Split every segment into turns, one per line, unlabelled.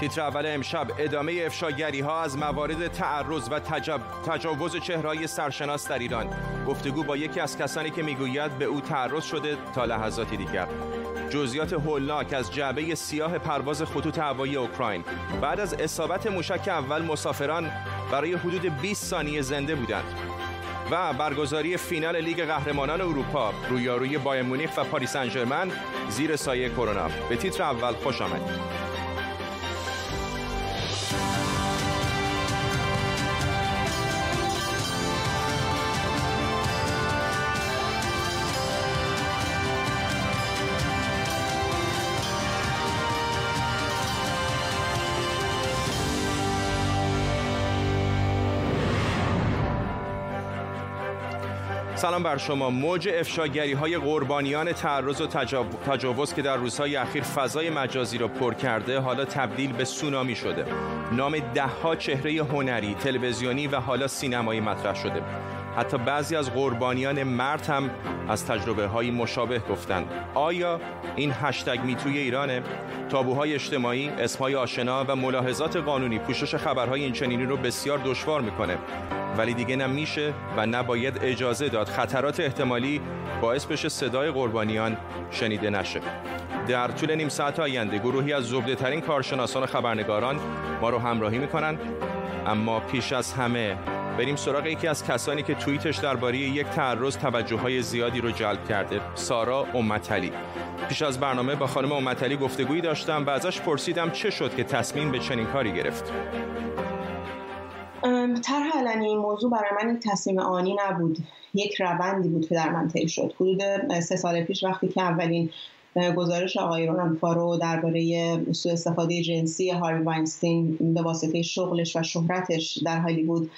تیتر اول امشب. ادامه افشاگری ها از موارد تعرض و تجب... تجاوز چهرهای سرشناس در ایران. گفتگو با یکی از کسانی که می‌گوید به او تعرض شده تا لحظاتی دیگر. جزئیات هولناک از جعبه سیاه پرواز خطوط هوایی اوکراین. بعد از اصابت موشک اول مسافران برای حدود 20 ثانیه زنده بودند. و برگزاری فینال لیگ قهرمانان اروپا. رویاروی بایر مونیخ و پاریس انجرمن زیر سایه کرونا. به تیتر اول خوش آمدید. سلام بر شما. موج افشاگری های قربانیان تعرض و تجاوز که در روزهای اخیر فضای مجازی را پر کرده حالا تبدیل به سونامی شده. نام دهها چهره هنری تلویزیونی و حالا سینمایی مطرح شده. حتی بعضی از قربانیان مرد هم از تجربه های مشابه گفتند. آیا این هشتگ میتوی ایرانه؟ تابوهای اجتماعی اسمهای آشنا و ملاحظات قانونی پوشش خبرهای اینچنینی رو بسیار دشوار می‌کنه. ولی دیگه نه میشه و نباید اجازه داد خطرات احتمالی باعث بشه صدای قربانیان شنیده نشه. در طول نیم ساعت آینده گروهی از زبده ترین کارشناسان و خبرنگاران ما رو همراهی می‌کنن. اما پیش از همه بریم سراغ یکی از کسانی که توییتش درباره یک تعرض توجه های زیادی رو جلب کرده سارا امتلی. پیش از برنامه با خانم امتلی گفتگویی داشتم و ازش پرسیدم چه شد که تصمیم به چنین کاری گرفت.
طرح علنی این موضوع برای من تصمیم آنی نبود. یک روندی بود که در من طی شد. حدود سه سال پیش وقتی که اولین گزارش آقای رونالد فارو درباره سوء استفاده جنسی هاری واینستین به واسطه شغلش و شهرتش در بود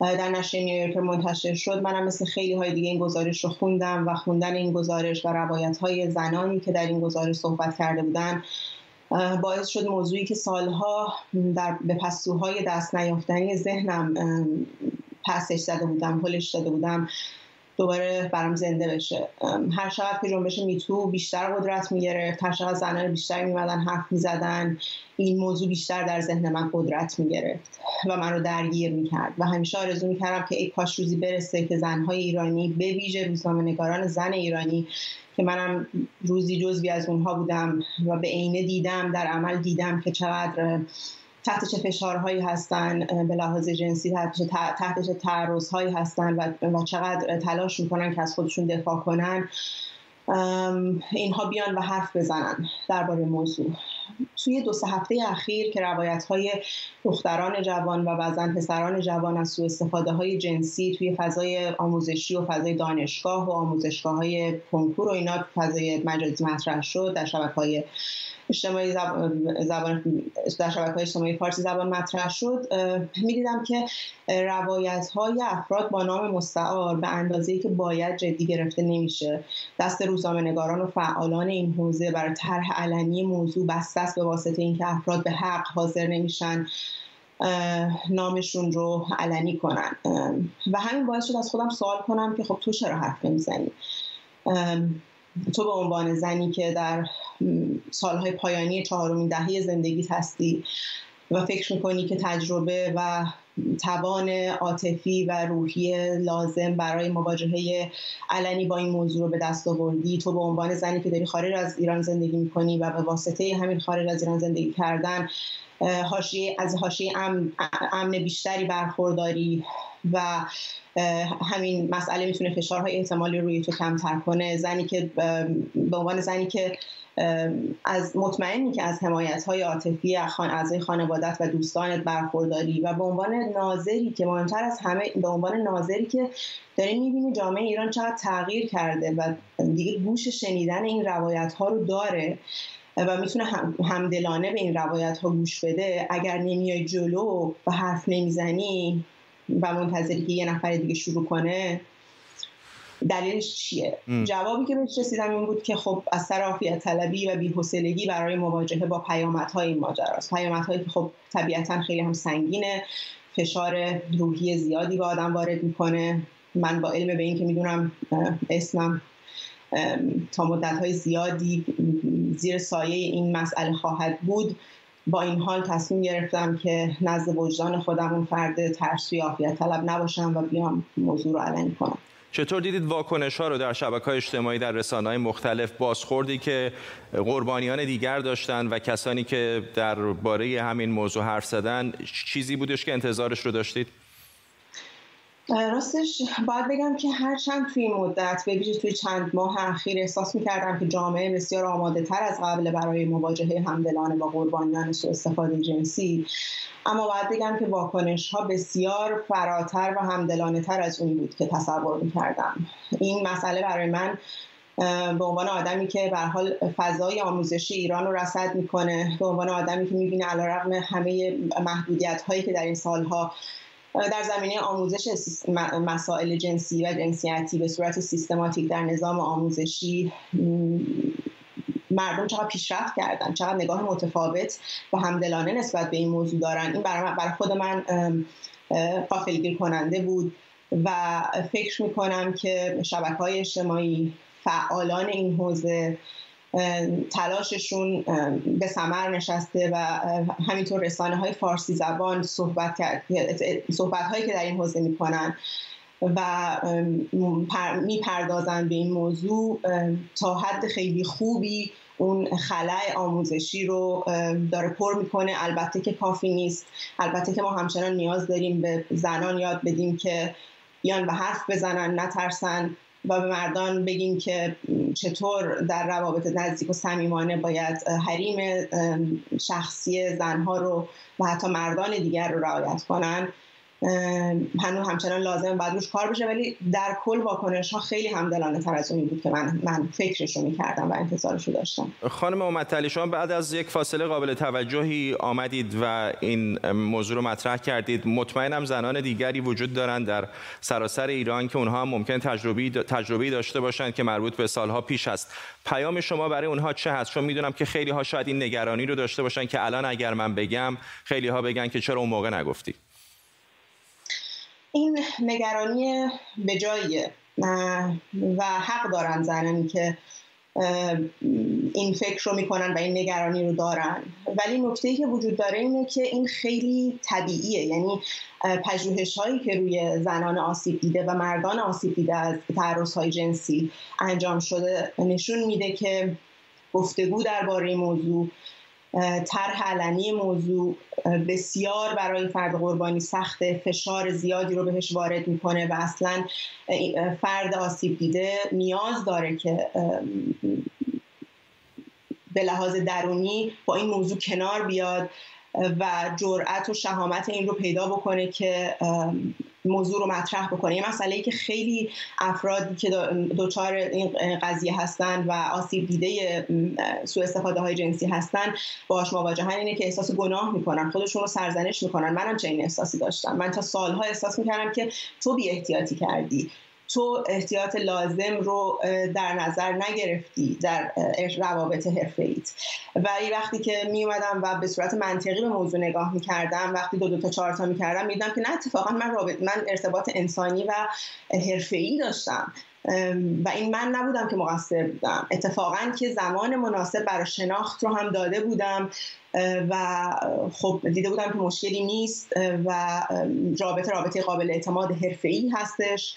در نشر نیویورک منتشر شد. منم مثل خیلی های دیگه این گزارش رو خوندم و خوندن این گزارش و روایت های زنانی که در این گزارش صحبت کرده بودن باعث شد موضوعی که سالها در به پستوهای دست نیافتنی ذهنم پسش زده بودم پلش داده بودم. دوباره برام زنده بشه. هر شب که جنبش میتو بیشتر قدرت می‌گرفت. هر شب زنان بیشتر میمدن حرف می‌زدن این موضوع بیشتر در ذهن من قدرت می‌گرفت و من رو درگیر می‌کرد. و همیشه آرزو می‌کردم که ای کاش روزی برسه که زنهای ایرانی به ویژه روزنامه نگاران زن ایرانی که منم روزی جزوی از اونها بودم و به عینه دیدم در عمل دیدم که چقدر تحت چه فشارهایی هستن به لحاظ جنسی تحت چه تعرضهایی هستن و, و چقدر تلاش می‌کنن که از خودشون دفاع کنن. اینها بیان و حرف بزنن درباره موضوع. توی دو سه هفته اخیر که روایت های دختران جوان و بعضا پسران جوان از سوء استفاده های جنسی توی فضای آموزشی و فضای دانشگاه و آموزشگاه های کنکور و اینا فضای مجازی مطرح شد در شبکه های اجتماعی زبان در شبکه های اجتماعی فارسی زبان مطرح شد می‌دیدم که روایت های افراد با نام مستعار به اندازه که باید جدی گرفته نمیشه. دست روزنامه نگاران و فعالان این حوزه برای طرح علنی موضوع بسته است به واسطه اینکه افراد به حق حاضر نمیشن نامشون رو علنی کنن. و همین باعث شد از خودم سوال کنم که خب تو چرا حرف نمی‌زنی؟ تو به عنوان زنی که در سالهای پایانی چهارمین دهه زندگیت هستی و فکر می‌کنی که تجربه و توان عاطفی و روحی لازم برای مواجهه علنی با این موضوع رو به دست آوردی؟ تو به عنوان زنی که داری خارج از ایران زندگی می‌کنی و به واسطه همین خارج از ایران زندگی کردن حاشیه از حاشیه امن بیشتری برخورداری و همین مسئله می‌تونه فشارهای احتمالی روی تو کمتر کنه. زنی که به عنوان زنی که از مطمئنی که از حمایت های عاطفی اعضای خانوادت و دوستانت برخورداری و به عنوان ناظری که مهمتر از همه به عنوان ناظری که داری می‌بینی جامعه ایران چقدر تغییر کرده و دیگه گوش شنیدن این روایت ها رو داره و می‌تونه همدلانه به این روایت ها گوش بده اگر نمیای جلو و حرف نمی‌زنی و منتظری که یه نفر دیگه شروع کنه دلیلش چیه؟ جوابی که بهش رسیدم این بود که خب از سر عافیت طلبی و بی‌حوصلگی برای مواجهه با پیامدهای این ماجراست پیامدهایی که خب طبیعتا خیلی هم سنگینه فشار روحی زیادی به آدم وارد می‌کنه. من با علم به این که می‌دونم اسمم تا مدت های زیادی زیر سایه این مسئله خواهد بود با این حال تصمیم گرفتم که نزد وجدان خودم اون فرد ترسوی عافیت طلب نباشم و بیام موضوع رو علنی کنم
چطور دیدید واکنش ها رو در شبکه های اجتماعی در رسانه های مختلف بازخوردی که قربانیان دیگر داشتن و کسانی که درباره همین موضوع حرف زدن چیزی بودش که انتظارش رو داشتید؟
راستش باید بگم که هرچند توی مدت به ویژه توی چند ماه اخیر احساس می‌کردم که جامعه بسیار آماده تر از قبل برای مواجهه همدلانه با قربانیان سوء استفاده جنسی. اما باید بگم که واکنش ها بسیار فراتر و همدلانه تر از اون بود که تصور می‌کردم. این مسئله برای من به عنوان آدمی که به حال فضای آموزشی ایران رو رصد می‌کنه به عنوان آدمی که می‌بینه علیرغم همه محدودیت هایی که در این سالها در زمینه آموزش مسائل جنسی و جنسیتی به صورت سیستماتیک در نظام آموزشی مردم چقدر پیشرفت کردن چقدر نگاه متفاوت و همدلانه نسبت به این موضوع دارن. این برای, خود من قافلگیر کننده بود و فکر می‌کنم که شبکه های اجتماعی فعالان این حوزه تلاششون به سمر نشسته و همینطور رسانه های فارسی زبان صحبت, صحبت هایی که در این حوزه می‌کنن و می‌پردازن به این موضوع تا حد خیلی خوبی اون خلای آموزشی رو داره پر می‌کنه. البته که کافی نیست. البته که ما همچنان نیاز داریم به زنان یاد بدیم که بیان و حرف بزنن نترسن. و به مردان بگیم که چطور در روابط نزدیک و صمیمانه باید حریم شخصی زنها رو و حتی مردان دیگر رو رعایت کنن. هنوز همچنان لازم بعد روش کار بشه ولی در کل واکنش ها خیلی همدلانه تر از اونی بود که من من فکرش رو می‌کردم و انتظارش رو داشتم.
خانم امت شما بعد از یک فاصله قابل توجهی آمدید و این موضوع رو مطرح کردید. مطمئنم زنان دیگری وجود دارند در سراسر ایران که اونها هم ممکن تجربی تجربی داشته باشند که مربوط به سالها پیش است. پیام شما برای اونها چه هست؟ چون می‌دونم که خیلی ها شاید این نگرانی رو داشته باشن که الان اگر من بگم خیلی ها بگن که چرا اون موقع نگفتی.
این نگرانی به جاییه. و حق دارن زنانی که این فکر رو می‌کنن و این نگرانی رو دارن. ولی نکته که وجود داره اینه که این خیلی طبیعیه. یعنی پژوهش هایی که روی زنان آسیب دیده و مردان آسیب دیده از تعرض های جنسی انجام شده نشون میده که گفتگو درباره موضوع طرح علنی موضوع بسیار برای فرد قربانی سخت فشار زیادی رو بهش وارد می‌کنه و اصلا فرد آسیب دیده نیاز داره که به لحاظ درونی با این موضوع کنار بیاد و جرأت و شهامت این رو پیدا بکنه که موضوع رو مطرح بکنه. یه مسئله ای که خیلی افرادی که دچار این قضیه هستن و آسیب دیده سوء استفاده های جنسی هستن باش مواجهن اینه که احساس گناه می‌کنن. خودشون رو سرزنش می‌کنن. منم چه این احساسی داشتم. من تا سالها احساس می‌کردم که تو بی احتیاطی کردی. تو احتیاط لازم رو در نظر نگرفتی در روابط حرفه ایت ولی وقتی که می اومدم و به صورت منطقی به موضوع نگاه می کردم وقتی دو دو تا چهار تا می کردم میدم که نه اتفاقا من رابط من ارتباط انسانی و حرفه ای داشتم و این من نبودم که مقصر بودم. اتفاقا که زمان مناسب برای شناخت رو هم داده بودم و خب دیده بودم که مشکلی نیست و رابطه رابطه قابل اعتماد حرفه‌ای هستش.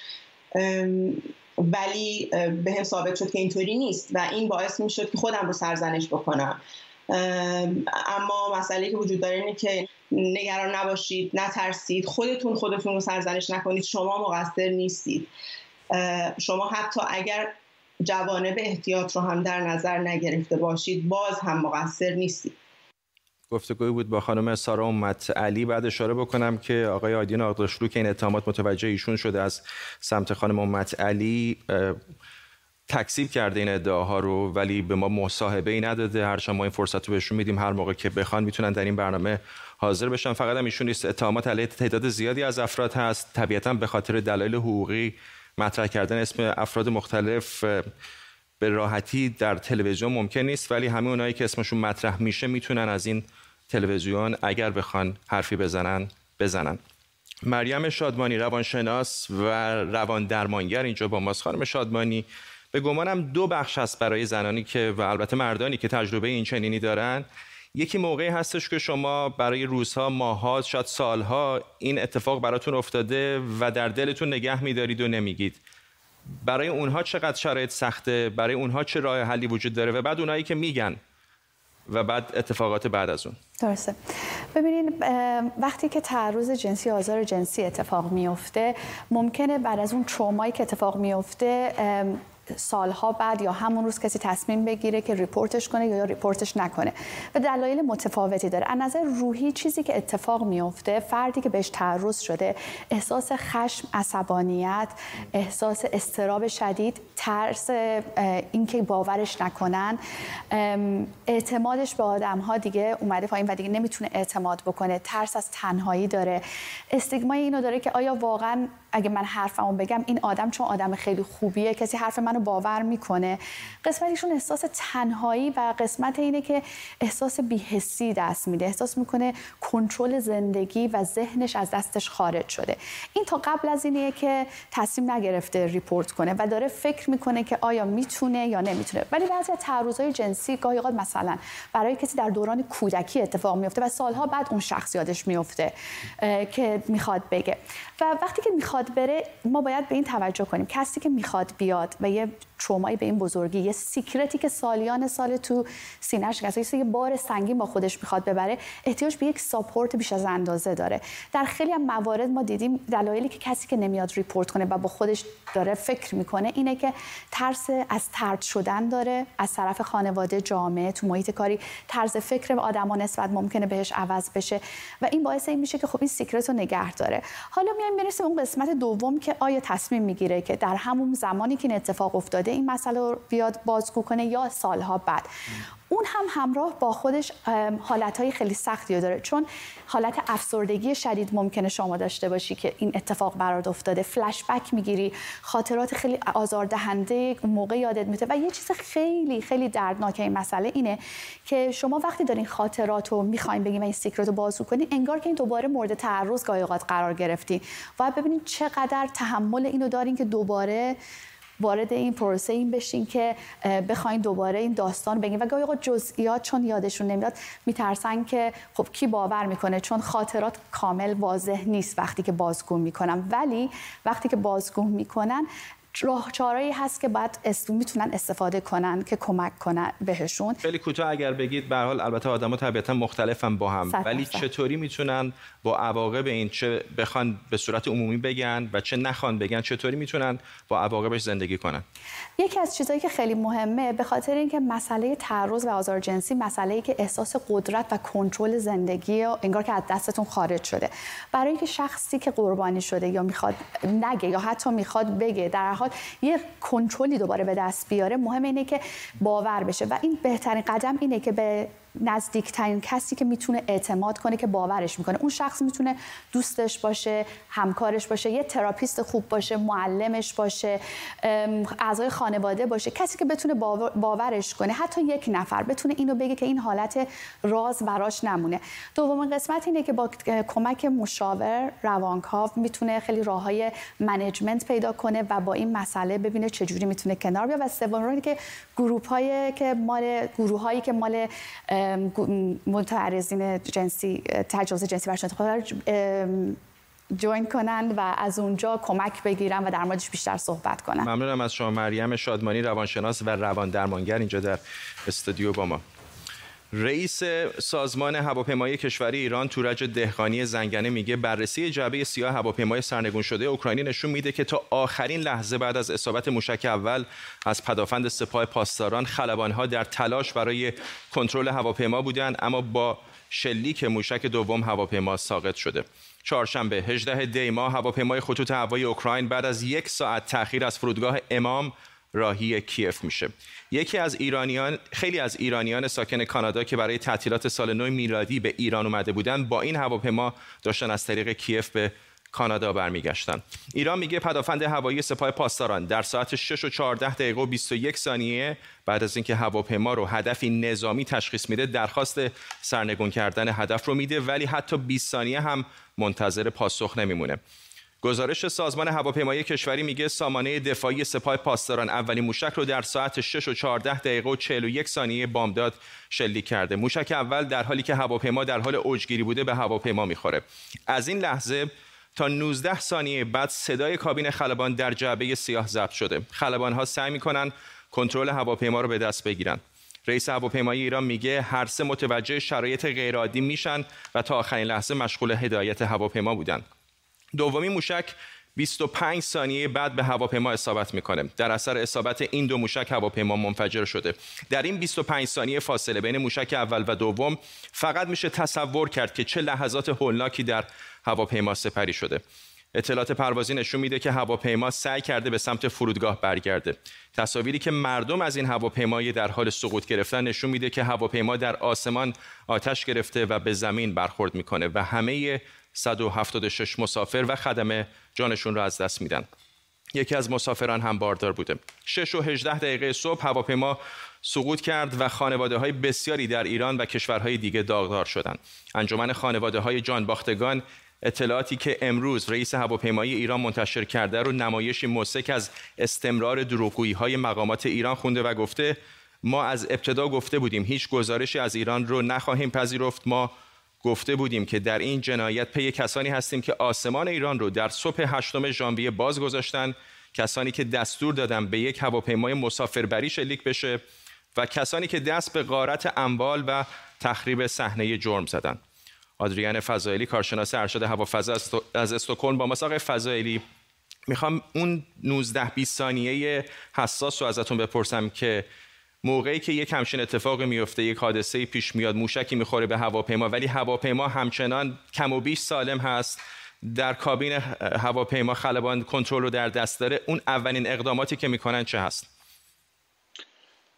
ولی به هم ثابت شد که اینطوری نیست و این باعث می شد که خودم رو سرزنش بکنم. اما مسئله که وجود داره اینه که نگران نباشید نترسید خودتون خودتون رو سرزنش نکنید شما مقصر نیستید. شما حتی اگر جوانب احتیاط رو هم در نظر نگرفته باشید باز هم مقصر نیستید.
گفتگوی بود با خانم سارا امت علی. بعد اشاره بکنم که آقای آدین آقداشلو که این اتهامات متوجه ایشون شده از سمت خانم امت علی تکذیب کرده این ادعاها رو ولی به ما مصاحبه ای نداده. هرچند ما این فرصت رو بهشون میدیم هر موقع که بخوان می‌تونن در این برنامه حاضر بشن. فقط هم ایشون نیست اتهامات علیه تعداد زیادی از افراد هست. طبیعتا به خاطر دلایل حقوقی مطرح کردن اسم افراد مختلف به راحتی در تلویزیون ممکن نیست ولی همه اونایی که اسمشون مطرح میشه می‌تونن از این تلویزیون اگر بخوان حرفی بزنن بزنن. مریم شادمانی روانشناس و روان درمانگر اینجا با ماست. خانم شادمانی به گمانم دو بخش هست برای زنانی که و البته مردانی که تجربه این چنینی دارن. یکی موقعی هستش که شما برای روزها ماهها شاید سالها این اتفاق براتون افتاده و در دلتون نگه میدارید و نمیگید. برای اونها چقدر شرایط سخته برای اونها چه راه حلی وجود داره و بعد اونایی که میگن و بعد اتفاقات بعد از اون.
درسته. ببینید وقتی که تعرض جنسی آزار جنسی اتفاق میفته ممکنه بعد از اون ترومایی که اتفاق میفته سالها بعد یا همون روز کسی تصمیم بگیره که ریپورتش کنه یا ریپورتش نکنه. و دلایل متفاوتی داره. از نظر روحی چیزی که اتفاق میفته فردی که بهش تعرض شده احساس خشم عصبانیت احساس استراب شدید ترس اینکه باورش نکنن. اعتمادش به آدم ها دیگه اومده پایین و دیگه نمی‌تونه اعتماد بکنه. ترس از تنهایی داره. استیگمای اینو داره که آیا واقعا اگه من حرفمو بگم این آدم چون آدم خیلی خوبیه کسی حرف منو باور می‌کنه. قسمتیشون احساس تنهایی و قسمت اینه که احساس بیهسی دست میده. احساس می‌کنه کنترل زندگی و ذهنش از دستش خارج شده. این تا قبل از اینه که تصمیم نگرفته report کنه و داره فکر می‌کنه که آیا می‌تونه یا نمی‌تونه. ولی بعضی تعرضای جنسی گاهی اوقات مثلا برای کسی در دوران کودکی اتفاق میفته و سالها بعد اون شخص یادش میفته که می‌خواد بگه. و وقتی که می‌خواد بره ما باید به این توجه کنیم. کسی که می‌خواد بیاد و یه ترومایی به این بزرگی یه secret ی که سالیان سال تو سینه‌اش شکسته یه بار سنگین با خودش می‌خواد ببره احتیاج به یک support بیش از اندازه داره. در خیلی هم موارد ما دیدیم دلایلی که کسی که نمیاد report کنه و با خودش داره فکر می‌کنه اینه که ترس از طرد شدن داره از طرف خانواده جامعه تو محیط کاری طرز فکر آدما نسبت ممکنه بهش عوض بشه و این باعث این میشه که خب این secret رو نگه داره. حالا میایم می‌رسیم اون قسمت دوم که آیا تصمیم می‌گیره که در همون زمانی که این اتفاق افتاده این مسئله رو بیاد بازگو کنه یا سالها بعد. اون هم همراه با خودش حالتهای خیلی سختی داره. چون حالت افسردگی شدید ممکنه شما داشته باشی که این اتفاق برات افتاده. فلش بک می‌گیری خاطرات خیلی آزاردهنده موقع یادت میته و یه چیز خیلی خیلی دردناک این مسئله اینه که شما وقتی دارین خاطرات رو می‌خواین بگین و این سیکرت رو بازگو کنین انگار که این دوباره مورد تعرض گاهی قرار گرفتین و ببینید چقدر تحمل اینو دارین که دوباره وارد این پروسه این بشین که بخواین دوباره این داستان بگین. و گاهی اوقات جزئیات چون یادشون نمیاد میترسن که خب کی باور می‌کنه؟ چون خاطرات کامل واضح نیست وقتی که بازگو می‌کنن. ولی وقتی که بازگو می‌کنن راهچارهایی هست که بعد می‌تونن استفاده کنن که کمک کنن بهشون.
خیلی کوتاه اگر بگید به حال البته آدما طبیعتا مختلفن با هم. ولی چطوری می‌تونن با عواقب این چه بخوان به صورت عمومی بگن و چه نخوان بگن چطوری می‌تونن با عواقبش زندگی کنن؟
یکی از چیزهایی که خیلی مهمه به خاطر اینکه مسئله تعرض و آزار جنسی مسئله ای که احساس قدرت و کنترل زندگی و انگار که از دستتون خارج شده. برای اینکه شخصی که قربانی شده یا می‌خواد نگه یا حتی می‌خواد بگه در حال یه کنترلی دوباره به دست بیاره مهم اینه که باور بشه. و این بهترین قدم اینه که به نزدیکترین کسی که می‌تونه اعتماد کنه که باورش می‌کنه. اون شخص می‌تونه دوستش باشه همکارش باشه یه تراپیست خوب باشه معلمش باشه اعضای خانواده باشه. کسی که بتونه باورش کنه. حتی یک نفر بتونه اینو بگه که این حالت راز براش نمونه. دومین قسمت اینه که با کمک مشاور روانکاو می‌تونه خیلی راه های management پیدا کنه و با این مسئله ببینه چجوری می‌تونه کنار بیاد. و سوم که گروه که مال گروه هایی که مال متعرضین جنسی تجاوز جنسی برشان خود جوین کنن و از اونجا کمک بگیرن و در موردش بیشتر صحبت کنن.
ممنونم از شما مریم شادمانی روانشناس و روان درمانگر اینجا در استودیو با ما. رئیس سازمان هواپیمایی کشوری ایران تورج دهقانی زنگنه میگه بررسی جعبه سیاه هواپیمای سرنگون شده اوکراینی نشون میده که تا آخرین لحظه بعد از اصابت موشک اول از پدافند سپاه پاسداران خلبانها در تلاش برای کنترل هواپیما بودند اما با شلیک موشک دوم هواپیما ساقط شده. چهارشنبه 18 دی ماه هواپیمای خطوط هوایی اوکراین بعد از یک ساعت تاخیر از فرودگاه امام راهی کیف میشه. یکی از ایرانیان خیلی از ایرانیان ساکن کانادا که برای تعطیلات سال نو میلادی به ایران اومده بودند با این هواپیما داشتن از طریق کیف به کانادا برمیگشتن. ایران میگه پدافند هوایی سپاه پاسداران در ساعت 6 و 14 دقیقه و 21 ثانیه بعد از اینکه هواپیما رو هدفی نظامی تشخیص میده درخواست سرنگون کردن هدف رو میده ولی حتی 20 ثانیه هم منتظر پاسخ نمیمونه. گزارش سازمان هواپیمایی کشوری میگه سامانه دفاعی سپاه پاسداران اولین موشک رو در ساعت 6 و 14 دقیقه و 41 ثانیه بامداد شلیک کرده. موشک اول در حالی که هواپیما در حال اوجگیری بوده به هواپیما می‌خوره. از این لحظه تا 19 ثانیه بعد صدای کابین خلبان در جعبه سیاه ضبط شده. خلبان ها سعی می‌کنن کنترل هواپیما رو به دست بگیرن. رئیس هواپیمایی ایران میگه هر سه متوجه شرایط غیرعادی میشن و تا آخرین لحظه مشغول هدایت هواپیما بودن. دومی موشک 25 ثانیه بعد به هواپیما اصابت می‌کنه. در اثر اصابت این دو موشک هواپیما منفجر شده. در این 25 ثانیه فاصله بین موشک اول و دوم فقط میشه تصور کرد که چه لحظات هولناکی در هواپیما سپری شده. اطلاعات پروازی نشون میده که هواپیما سعی کرده به سمت فرودگاه برگرده. تصاویری که مردم از این هواپیمای در حال سقوط گرفتن نشون میده که هواپیما در آسمان آتش گرفته و به زمین برخورد می‌کنه و همه 176 مسافر و خدمه جانشون را از دست میدن. یکی از مسافران هم باردار بوده. 6 و 18 دقیقه صبح هواپیما سقوط کرد و خانواده های بسیاری در ایران و کشورهای دیگه داغدار شدند. انجمن خانواده های جانباختگان اطلاعاتی که امروز رئیس هواپیمایی ایران منتشر کرده رو نمایشی موسک از استمرار دروغگویی های مقامات ایران خونده و گفته ما از ابتدا گفته بودیم هیچ گزارشی از ایران رو نخواهیم پذیرفت. ما گفته بودیم که در این جنایت پی کسانی هستیم که آسمان ایران رو در صبح هشتم ژانویه باز گذاشتن کسانی که دستور دادن به یک هواپیمای مسافربری شلیک بشه و کسانی که دست به غارت اموال و تخریب صحنه جرم زدن. آدریان فضایلی کارشناس ارشد هوافضا از استکهلم با مساق فضایلی می‌خوام اون 19 20 ثانیه حساس رو ازتون بپرسم که موقعی که یک همچین اتفاقی میفته یک حادثه پیش میاد موشکی می‌خوره به هواپیما ولی هواپیما همچنان کم و بیش سالم هست. در کابین هواپیما خلبان کنترل رو در دست داره. اون اولین اقداماتی که می‌کنن چه هست؟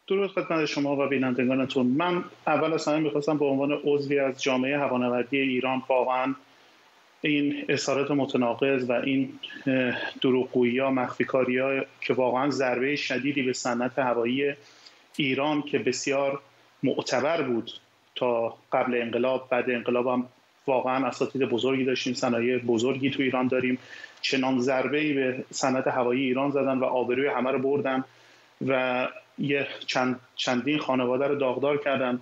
درود خدمت شما و بینندگانتون من اول از همه می‌خواستم به عنوان عضوی از جامعه هوانوردی ایران واقعا این اظهارات متناقض و این دروغگویی ها مخفیکاری ها که واقعا ضربه شدیدی به صنعت هوایی ایران که بسیار معتبر بود تا قبل انقلاب بعد انقلاب هم واقعا اساتید بزرگی داشتیم صنایع بزرگی تو ایران داریم. چنان ضربه ای به صنعت هوایی ایران زدن و آبروی همه رو بردن. و یه چند چندین خانواده رو داغدار کردن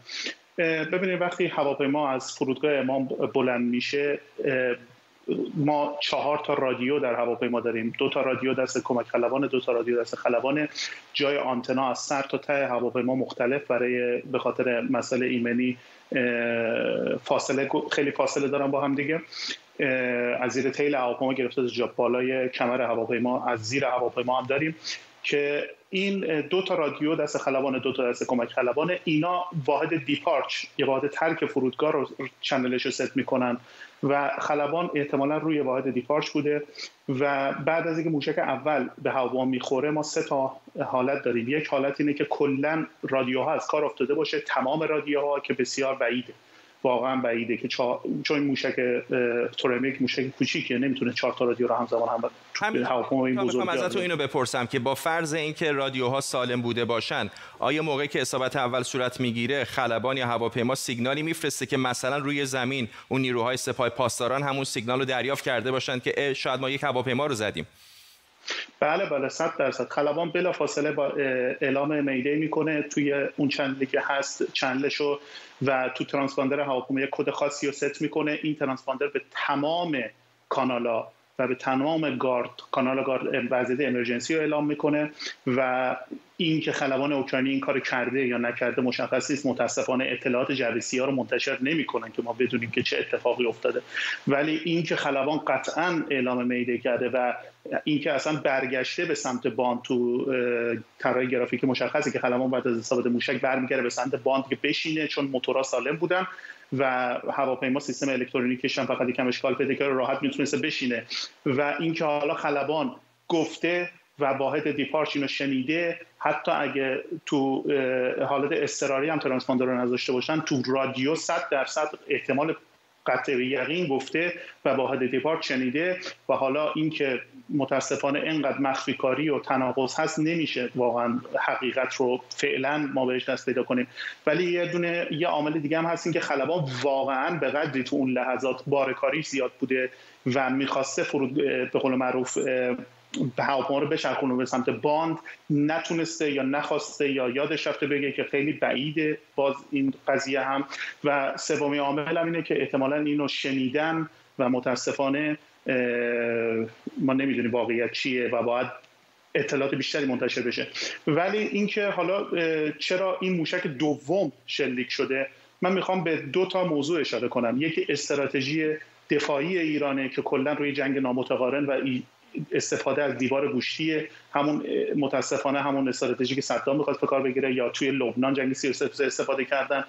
ببینید وقتی هواپیما از فرودگاه امام بلند میشه ما چهار تا رادیو در هواپیما داریم. دو تا رادیو دست کمک خلبان دو تا رادیو دست خلبان جای آنتنا از سر تا ته هواپیما مختلف برای به خاطر مسئله ایمنی فاصله خیلی فاصله دارن با هم دیگه. از زیر تیل هواپیما گرفته جا بالای کمر هواپیما از زیر هواپیما هم داریم. که این دو تا رادیو دست خلبان دو تا دست کمک خلبان اینا واحد دیپارچ یا واحد ترک فرودگاه رو چنلش رو ست می‌کنن و خلبان احتمالا روی واحد دیپارچ بوده و بعد از اینکه موشک اول به هوا می‌خوره ما سه تا حالت داریم. یک حالت اینه که کلا رادیوها از کار افتاده باشه تمام رادیوها که بسیار بعیده واقعا بعیده که چا... چون موشک تورمیک موشک کوچیکه نمی‌تونه چهار تا رادیو رو همزمان هم
همین هواپیمای بزرگ ازتون اینو بپرسم که با فرض اینکه رادیوها سالم بوده باشن آیا موقعی که اصابت اول صورت می‌گیره خلبان یا هواپیما سیگنالی میفرسته که مثلا روی زمین اون نیروهای سپاه پاسداران همون سیگنال رو دریافت کرده باشن که شاید ما یک هواپیما رو زدیم؟
بله بله صد درصد. خلبان بلافاصله با اعلام میده می‌کنه توی اون channel ی که هست channel شو و تو ترانسپاندر هواپیما یک کد خاصی رو ست می‌کنه. این ترانسپاندر به تمام کانالا و به تمام گارد کانال گارد وضعیت emergency رو اعلام می‌کنه و این که خلبان اوکراینی این کار کرده یا نکرده مشخص نیست. متاسفانه اطلاعات جوسی ها رو منتشر نمی‌کنن که ما بدونیم که چه اتفاقی افتاده. ولی این که خلبان قطعا اعلام میده کرده و این که اصلا برگشته به سمت باند تو طراحی گرافیک مشخصه که خلبان بعد از اصابت موشک برمیگرده به سمت باند که بشینه چون موتورها سالم بودن و هواپیما سیستم الکترونیکش هم فقط یکم اشکال پیدا کرده راحت می‌تونسته بشینه. و اینکه حالا خلبان گفته و واحد دیپارچ اینو شنیده حتی اگه تو حالت استراری هم ترانسپاندر رو نذاشته باشن تو رادیو 100 درصد احتمال قطع یقین گفته و با دیپارت شنیده و حالا اینکه متاسفانه اینقدر مخفی کاری و تناقض هست نمیشه واقعا حقیقت رو فعلا ما بهش دست پیدا کنیم. ولی یه دونه یه عامل دیگه هم هست که خلبان واقعا به قدری تو اون لحظات بارکاری زیاد بوده و می‌خواسته فرود به قول معروف هواپیما رو بچرخونه به سمت باند. نتونسته یا نخواسته یا یادش رفته بگه که خیلی بعیده باز این قضیه هم. و سومی عامل هم اینه که احتمالا اینو شنیدن و متاسفانه ما نمی‌دونیم واقعیت چیه و باید اطلاعات بیشتری منتشر بشه. ولی اینکه حالا چرا این موشک دوم شلیک شده من می‌خوام به دو تا موضوع اشاره کنم. یکی استراتژی دفاعی ایرانه که کلا روی جنگ نامتقارن و استفاده از دیوار گوشتی همون متاسفانه همون استراتژی که صدام می‌خواد به بگیره یا توی لبنان جنگ 33 استفاده کردن.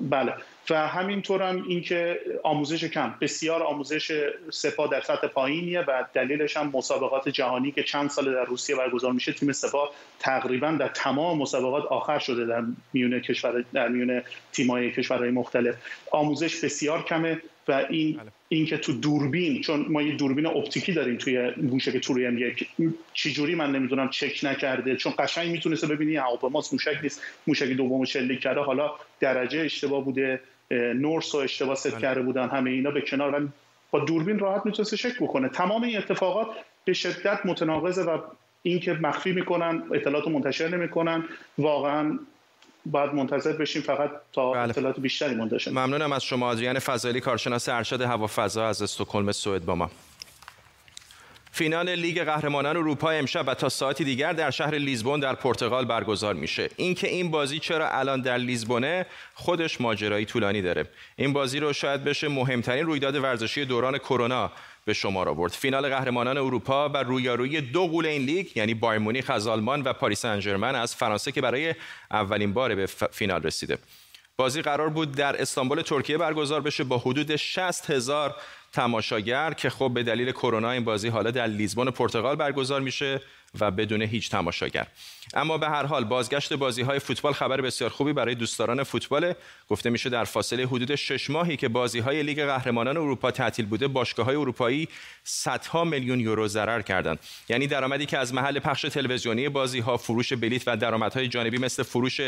بله. و همینطور هم اینکه آموزش کم. بسیار آموزش سپاه در سطح پایینیه و دلیلش هم مسابقات جهانی که چند سال در روسیه برگزار میشه تیم سپاه تقریبا در تمام مسابقات آخر شده در میون کشور در میون تیم‌های کشورهای مختلف. آموزش بسیار کمه. و این بله. اینکه تو دوربین چون ما یه دوربین اپتیکی داریم توی موشک توریان یک چجوری من نمی‌دونم چک نکرده چون قشنگ می‌تونسته ببینی هواپیماست موشک نیست موشک دومو شلیک کرده حالا درجه اشتباه بوده نورس و اشتباه ست بله. کرده بودن همه اینا به کنار ولی با دوربین راحت می‌تونسته شک بکنه تمام این اتفاقات به شدت متناقضه و اینکه مخفی می‌کنن اطلاعات منتشر نمی‌کنن واقعا باید منتظر بشیم فقط تا بله. اطلاعات بیشتری منتشر
ممنونم از شما آدریان فضایلی کارشناس ارشد هوافضا از استکهلم سوئد با ما. فینال لیگ قهرمانان اروپا امشب و تا ساعتی دیگر در شهر لیزبون در پرتغال برگزار میشه. اینکه این بازی چرا الان در لیزبونه خودش ماجرایی طولانی داره. این بازی رو شاید بشه مهمترین رویداد ورزشی دوران کرونا. به شمار آورد. فینال قهرمانان اروپا و رویارویی دو غول این لیگ یعنی بایرن مونیخ از آلمان و پاریس سن ژرمن از فرانسه که برای اولین بار به فینال رسیده. بازی قرار بود در استانبول ترکیه برگزار بشه با حدود 60 هزار تماشاگر که خب به دلیل کرونا این بازی حالا در لیزبون پرتغال برگزار میشه. و بدون هیچ تماشاگر. اما به هر حال بازگشت بازی های فوتبال خبر بسیار خوبی برای دوستداران فوتبال. گفته میشه در فاصله حدود شش ماهی که بازی های لیگ قهرمانان اروپا تعطیل بوده باشگاه های اروپایی صدها میلیون یورو ضرر کردند. یعنی درآمدی که از محل پخش تلویزیونی بازی ها فروش بلیت و درآمدهای جانبی مثل فروش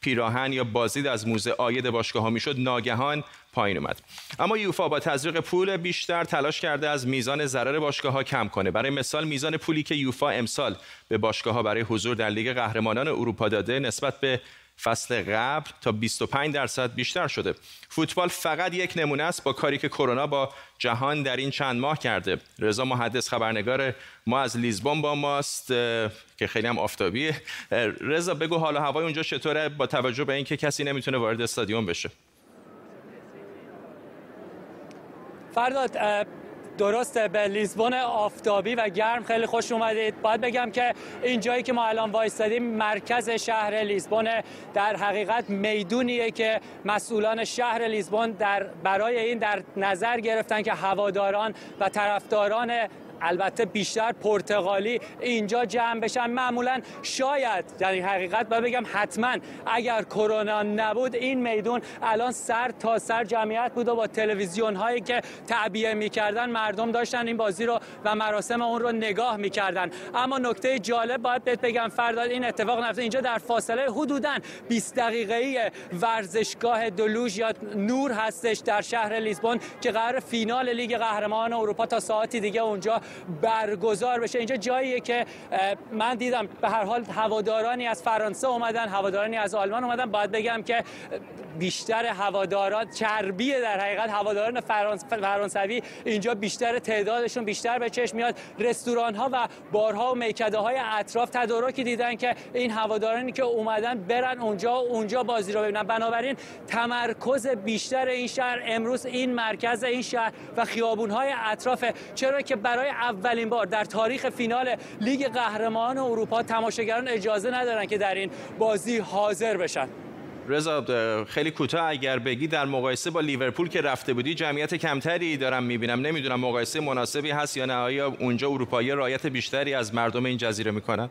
پیراهن یا بازدید از موزه آید باشگاه ها می‌شد ناگهان پایین اومد. اما یوفا با تزریق پول بیشتر تلاش کرده از میزان ضرر باشگاه ها کم کنه. برای مثال میزان پولی که یوفا امسال به باشگاه ها برای حضور در لیگ قهرمانان اروپا داده نسبت به فصل قبل تا 25 درصد بیشتر شده. فوتبال فقط یک نمونه است با کاری که کرونا با جهان در این چند ماه کرده. رضا محدث خبرنگار ما از لیزبون با ماست که خیلی هم آفتابیه. رضا بگو حالا هوای اونجا چطوره؟ با توجه به اینکه کسی نمی‌تونه وارد استادیوم بشه.
فرداد درست به لیزبون آفتابی و گرم. خیلی خوش اومدید. باید بگم که این جایی که ما الان وایستادیم مرکز شهر لیزبون در حقیقت میدونیه که مسئولان شهر لیزبون در برای این در نظر گرفتن که هواداران و طرفداران البته بیشتر پرتغالی اینجا جمع بشن. معمولا شاید در این حقیقت باید بگم حتما اگر کرونا نبود این میدون الان سر تا سر جمعیت بود و با تلویزیون هایی که تعبیه می‌کردن مردم داشتن این بازی رو و مراسم اون رو نگاه می‌کردن. اما نکته جالب باید بهت بگم فرداد این اتفاق نفته. اینجا در فاصله حدودا 20 دقیقه ورزشگاه دلوژ یا نور هستش در شهر لیزبون که قرار فینال لیگ قهرمانان اروپا تا ساعتی دیگه اونجا برگزار بشه. اینجا جاییه که من دیدم به هر حال هوادارانی از فرانسه اومدن هوادارانی از آلمان اومدن. باید بگم که بیشتر هواداران چربی در حقیقت. هواداران فرانس... فرانسوی اینجا بیشتر تعدادشون بیشتر به چشم میاد. رستوران ها و بارها و میکده های اطراف تدارکی دیدن که این هوادارانی که اومدن برن اونجا اونجا بازی رو ببینن. بنابراین تمرکز بیشتر این شهر امروز این مرکز این شهر و خیابون های اطراف. چرا که برای اولین بار در تاریخ فینال لیگ قهرمان اروپا تماشاگران اجازه ندارن که در این بازی حاضر بشن.
رضا خیلی کوتاه. اگر بگی در مقایسه با لیورپول که رفته بودی جمعیت کمتری دارم می‌بینم. نمی‌دونم مقایسه مناسبی هست یا نه. آیا اونجا اروپایی رایت بیشتری از مردم این جزیره می‌کنن؟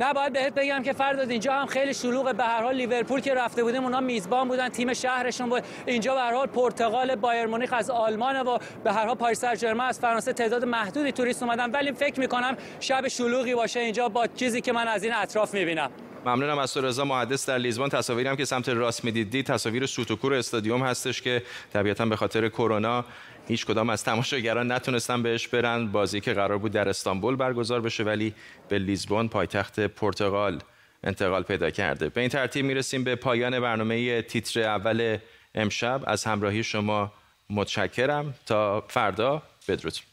نه باید بهت بگم که فرداد اینجا هم خیلی شلوغه به هر حال لیورپول که رفته بودیم اونا میزبان بودن تیم شهرشون بود. اینجا به هر حال پرتغال بایرن مونیخ از آلمان و به هر حال پاریس سن از فرانسه تعداد محدودی توریست اومدن. ولی فکر می‌کنم شب شلوغی باشه اینجا با چیزی که من از این اطراف می‌بینم.
ممنونم از تو رضا در لیزبان تصاویری هم که سمت راست می‌دیدی تصاویر سوت و کور استادیوم هستش که طبیعتا به خاطر کرونا هیچ کدام از تماشاگران نتونستن بهش برن. بازی که قرار بود در استانبول برگزار بشه ولی به لیزبون پایتخت پرتغال انتقال پیدا کرده. به این ترتیب می‌رسیم به پایان برنامه تیتر اول امشب. از همراهی شما متشکرم. تا فردا بدرود.